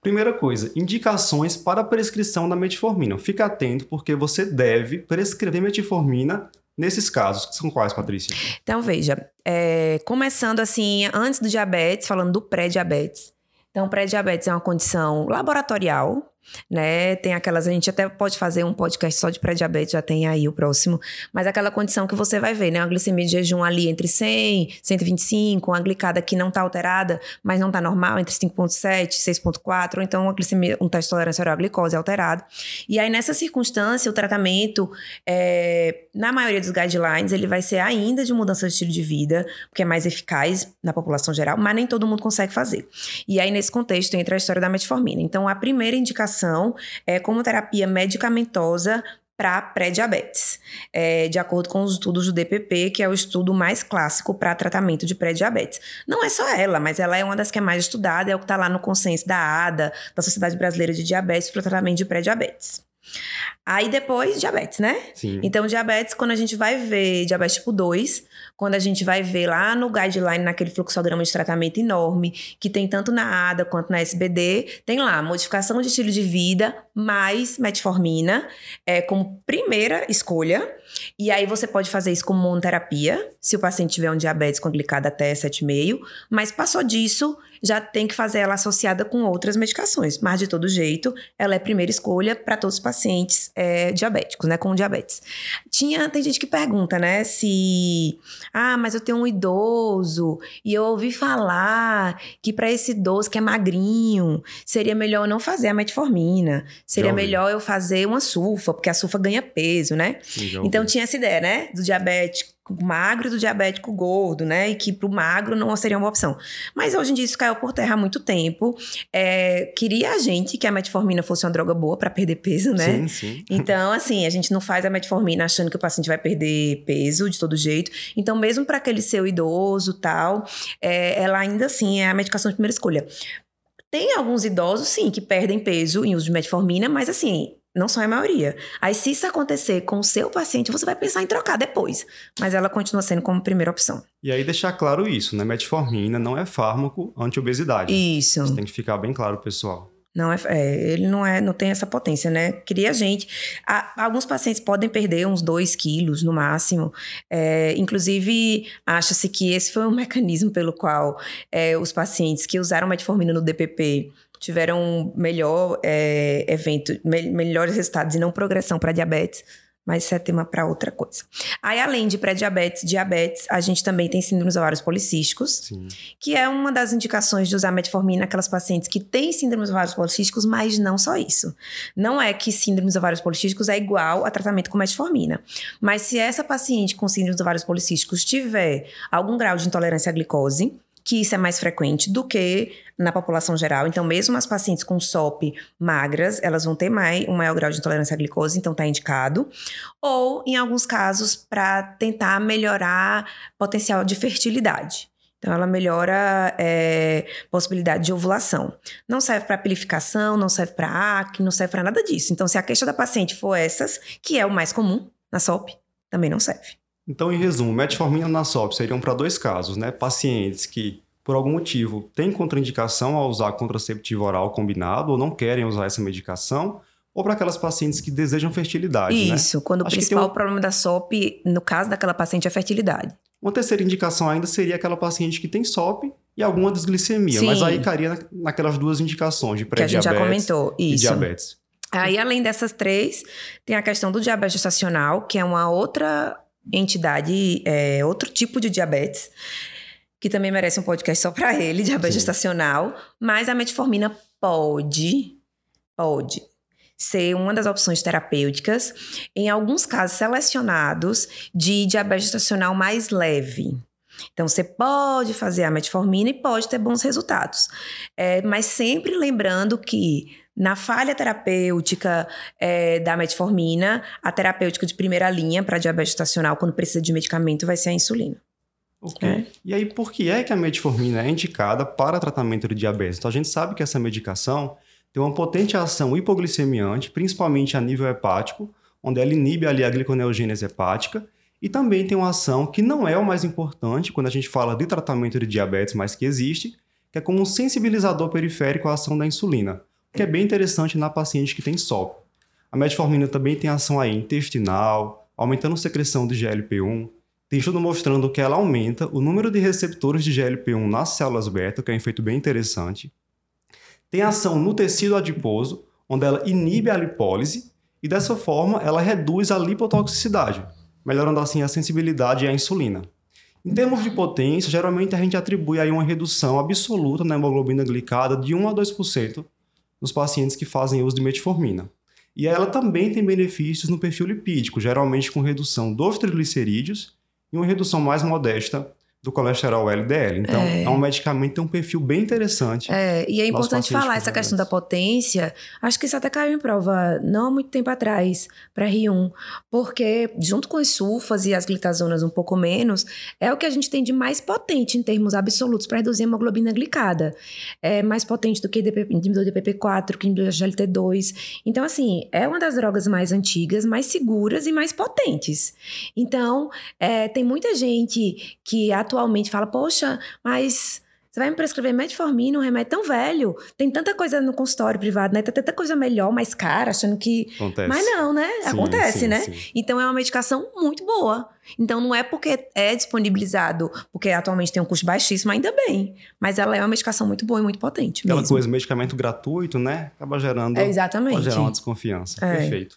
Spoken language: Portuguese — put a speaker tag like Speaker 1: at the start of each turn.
Speaker 1: Primeira coisa, indicações para prescrição da metformina. Fica atento porque você deve prescrever metformina nesses casos. Que são quais, Patrícia?
Speaker 2: Então, veja, é, começando assim, antes do diabetes, falando do pré-diabetes. Então, pré-diabetes é uma condição laboratorial, né? Tem aquelas, a gente até pode fazer um podcast só de pré-diabetes, já tem aí o próximo, mas aquela condição que você vai ver, né? Uma glicemia de jejum ali entre 100, 125, uma glicada que não está alterada, mas não está normal, entre 5.7 e 6.4, ou então uma glicemia, um teste de tolerância oral à glicose alterado. E aí, nessa circunstância, o tratamento, é, na maioria dos guidelines, ele vai ser ainda de mudança de estilo de vida, porque é mais eficaz na população geral, mas nem todo mundo consegue fazer. E aí, nesse contexto, entra a história da metformina. Então, a primeira indicação indicação é, como terapia medicamentosa para pré-diabetes, é, de acordo com os estudos do DPP, que é o estudo mais clássico para tratamento de pré-diabetes. Não é só ela, mas ela é uma das que é mais estudada, é o que está lá no consenso da ADA, da Sociedade Brasileira de Diabetes, para o tratamento de pré-diabetes. Aí depois, diabetes, né?
Speaker 1: Sim.
Speaker 2: Então, diabetes, quando a gente vai ver diabetes tipo 2, quando a gente vai ver lá no guideline, naquele fluxograma de tratamento enorme, que tem tanto na ADA quanto na SBD, tem lá modificação de estilo de vida mais metformina é, como primeira escolha. E aí você pode fazer isso como monoterapia, se o paciente tiver um diabetes com glicada até 7,5, mas passou disso, já tem que fazer ela associada com outras medicações. Mas, de todo jeito, ela é primeira escolha para todos os pacientes é, diabéticos, né? Com diabetes. Tinha, tem gente que pergunta, né? Se. Ah, mas eu tenho um idoso e eu ouvi falar que para esse idoso que é magrinho, seria melhor eu não fazer a metformina. Seria melhor eu fazer uma sulfa, porque a sulfa ganha peso, né?
Speaker 1: Sim,
Speaker 2: então tinha essa ideia, né? Do diabético magro e do diabético gordo, né? E que pro magro não seria uma opção. Mas hoje em dia isso caiu por terra há muito tempo. É, queria a gente que a metformina fosse uma droga boa para perder peso, né?
Speaker 1: Sim, sim.
Speaker 2: Então, assim, a gente não faz a metformina achando que o paciente vai perder peso de todo jeito. Então, mesmo para aquele seu idoso tal, é, ela ainda assim é a medicação de primeira escolha. Tem alguns idosos, sim, que perdem peso em uso de metformina, mas assim, não são a maioria. Aí, se isso acontecer com o seu paciente, você vai pensar em trocar depois. Mas ela continua sendo como primeira opção.
Speaker 1: E aí deixar claro isso, né? Metformina não é fármaco anti-obesidade.
Speaker 2: Isso.
Speaker 1: Isso tem que ficar bem claro, pessoal.
Speaker 2: Não é, é, ele não é, não tem essa potência, né? Queria a gente. Alguns pacientes podem perder uns 2 quilos no máximo. É, inclusive, acha-se que esse foi um mecanismo pelo qual é, os pacientes que usaram metformina no DPP tiveram melhor é, evento, me, melhores resultados e não progressão para diabetes. Mas isso é tema para outra coisa. Aí, além de pré-diabetes, diabetes, a gente também tem síndromes ovários policísticos,
Speaker 1: Sim.
Speaker 2: que é uma das indicações de usar metformina naquelas pacientes que têm síndromes ovários policísticos, mas não só isso. Não é que síndromes ovários policísticos é igual a tratamento com metformina. Mas se essa paciente com síndromes ovários policísticos tiver algum grau de intolerância à glicose, que isso é mais frequente do que na população geral. Então, mesmo as pacientes com SOP magras, elas vão ter mais, um maior grau de intolerância à glicose, então está indicado. Ou, em alguns casos, para tentar melhorar potencial de fertilidade. Então, ela melhora é, possibilidade de ovulação. Não serve para pilificação, não serve para acne, não serve para nada disso. Então, se a queixa da paciente for essas, que é o mais comum na SOP, também não serve.
Speaker 1: Então, em resumo, metformina na SOP seriam para dois casos, né? Pacientes que, por algum motivo, têm contraindicação a usar contraceptivo oral combinado ou não querem usar essa medicação, ou para aquelas pacientes que desejam fertilidade, né?
Speaker 2: Isso, quando
Speaker 1: Acho
Speaker 2: o principal
Speaker 1: um-
Speaker 2: problema da SOP, no caso daquela paciente, é fertilidade.
Speaker 1: Uma terceira indicação ainda seria aquela paciente que tem SOP e alguma desglicemia,
Speaker 2: Sim.
Speaker 1: mas aí cairia na- naquelas duas indicações de
Speaker 2: Que a gente já
Speaker 1: pré-diabetes
Speaker 2: comentou.
Speaker 1: e
Speaker 2: Isso.
Speaker 1: diabetes.
Speaker 2: Aí, além dessas três, tem a questão do diabetes gestacional, que é uma outra entidade, é, outro tipo de diabetes, que também merece um podcast só para ele, diabetes
Speaker 1: Sim.
Speaker 2: gestacional. Mas a metformina pode, pode ser uma das opções terapêuticas em alguns casos selecionados de diabetes gestacional mais leve. Então, você pode fazer a metformina e pode ter bons resultados. É, mas sempre lembrando que na falha terapêutica é, da metformina, a terapêutica de primeira linha para diabetes gestacional, quando precisa de medicamento, vai ser a insulina.
Speaker 1: Ok.
Speaker 2: É.
Speaker 1: E aí, por que é que a metformina é indicada para tratamento de diabetes? Então, a gente sabe que essa medicação tem uma potente ação hipoglicemiante, principalmente a nível hepático, onde ela inibe ali a gliconeogênese hepática, e também tem uma ação que não é o mais importante quando a gente fala de tratamento de diabetes, mas que existe, que é como um sensibilizador periférico à ação da insulina. que é bem interessante na paciente que tem SOP. A metformina também tem ação aí intestinal, aumentando a secreção de GLP-1. Tem estudo mostrando que ela aumenta o número de receptores de GLP-1 nas células beta, que é um efeito bem interessante. Tem ação no tecido adiposo, onde ela inibe a lipólise e dessa forma ela reduz a lipotoxicidade, melhorando assim a sensibilidade à insulina. Em termos de potência, geralmente a gente atribui aí uma redução absoluta na hemoglobina glicada de 1 a 2% nos pacientes que fazem uso de metformina. E ela também tem benefícios no perfil lipídico, geralmente com redução dos triglicerídeos e uma redução mais modesta do colesterol LDL. Então, é, é um medicamento tem um perfil bem interessante.
Speaker 2: É, e é importante falar essa questão da potência. Acho que isso até caiu em prova não há muito tempo atrás, para R1, porque junto com as sulfas e as glitazonas um pouco menos, é o que a gente tem de mais potente em termos absolutos para reduzir a hemoglobina glicada. É mais potente do que inibidor de PP4, que inibidor de GLT2. Então, assim, é uma das drogas mais antigas, mais seguras e mais potentes. Então, é, tem muita gente que atualmente fala, poxa, mas você vai me prescrever metformina, um remédio tão velho. Tem tanta coisa no consultório privado, né? Tem tanta coisa melhor, mais cara, achando que.
Speaker 1: Acontece.
Speaker 2: Mas não, né?
Speaker 1: Sim,
Speaker 2: Acontece,
Speaker 1: sim,
Speaker 2: né?
Speaker 1: sim.
Speaker 2: Então é uma medicação muito boa. Então não é porque é disponibilizado, porque atualmente tem um custo baixíssimo, ainda bem. Mas ela é uma medicação muito boa e muito potente.
Speaker 1: Aquela
Speaker 2: mesmo.
Speaker 1: coisa, medicamento gratuito, né? Acaba gerando.
Speaker 2: É, exatamente.
Speaker 1: Pode gerar uma desconfiança.
Speaker 2: É.
Speaker 1: Perfeito.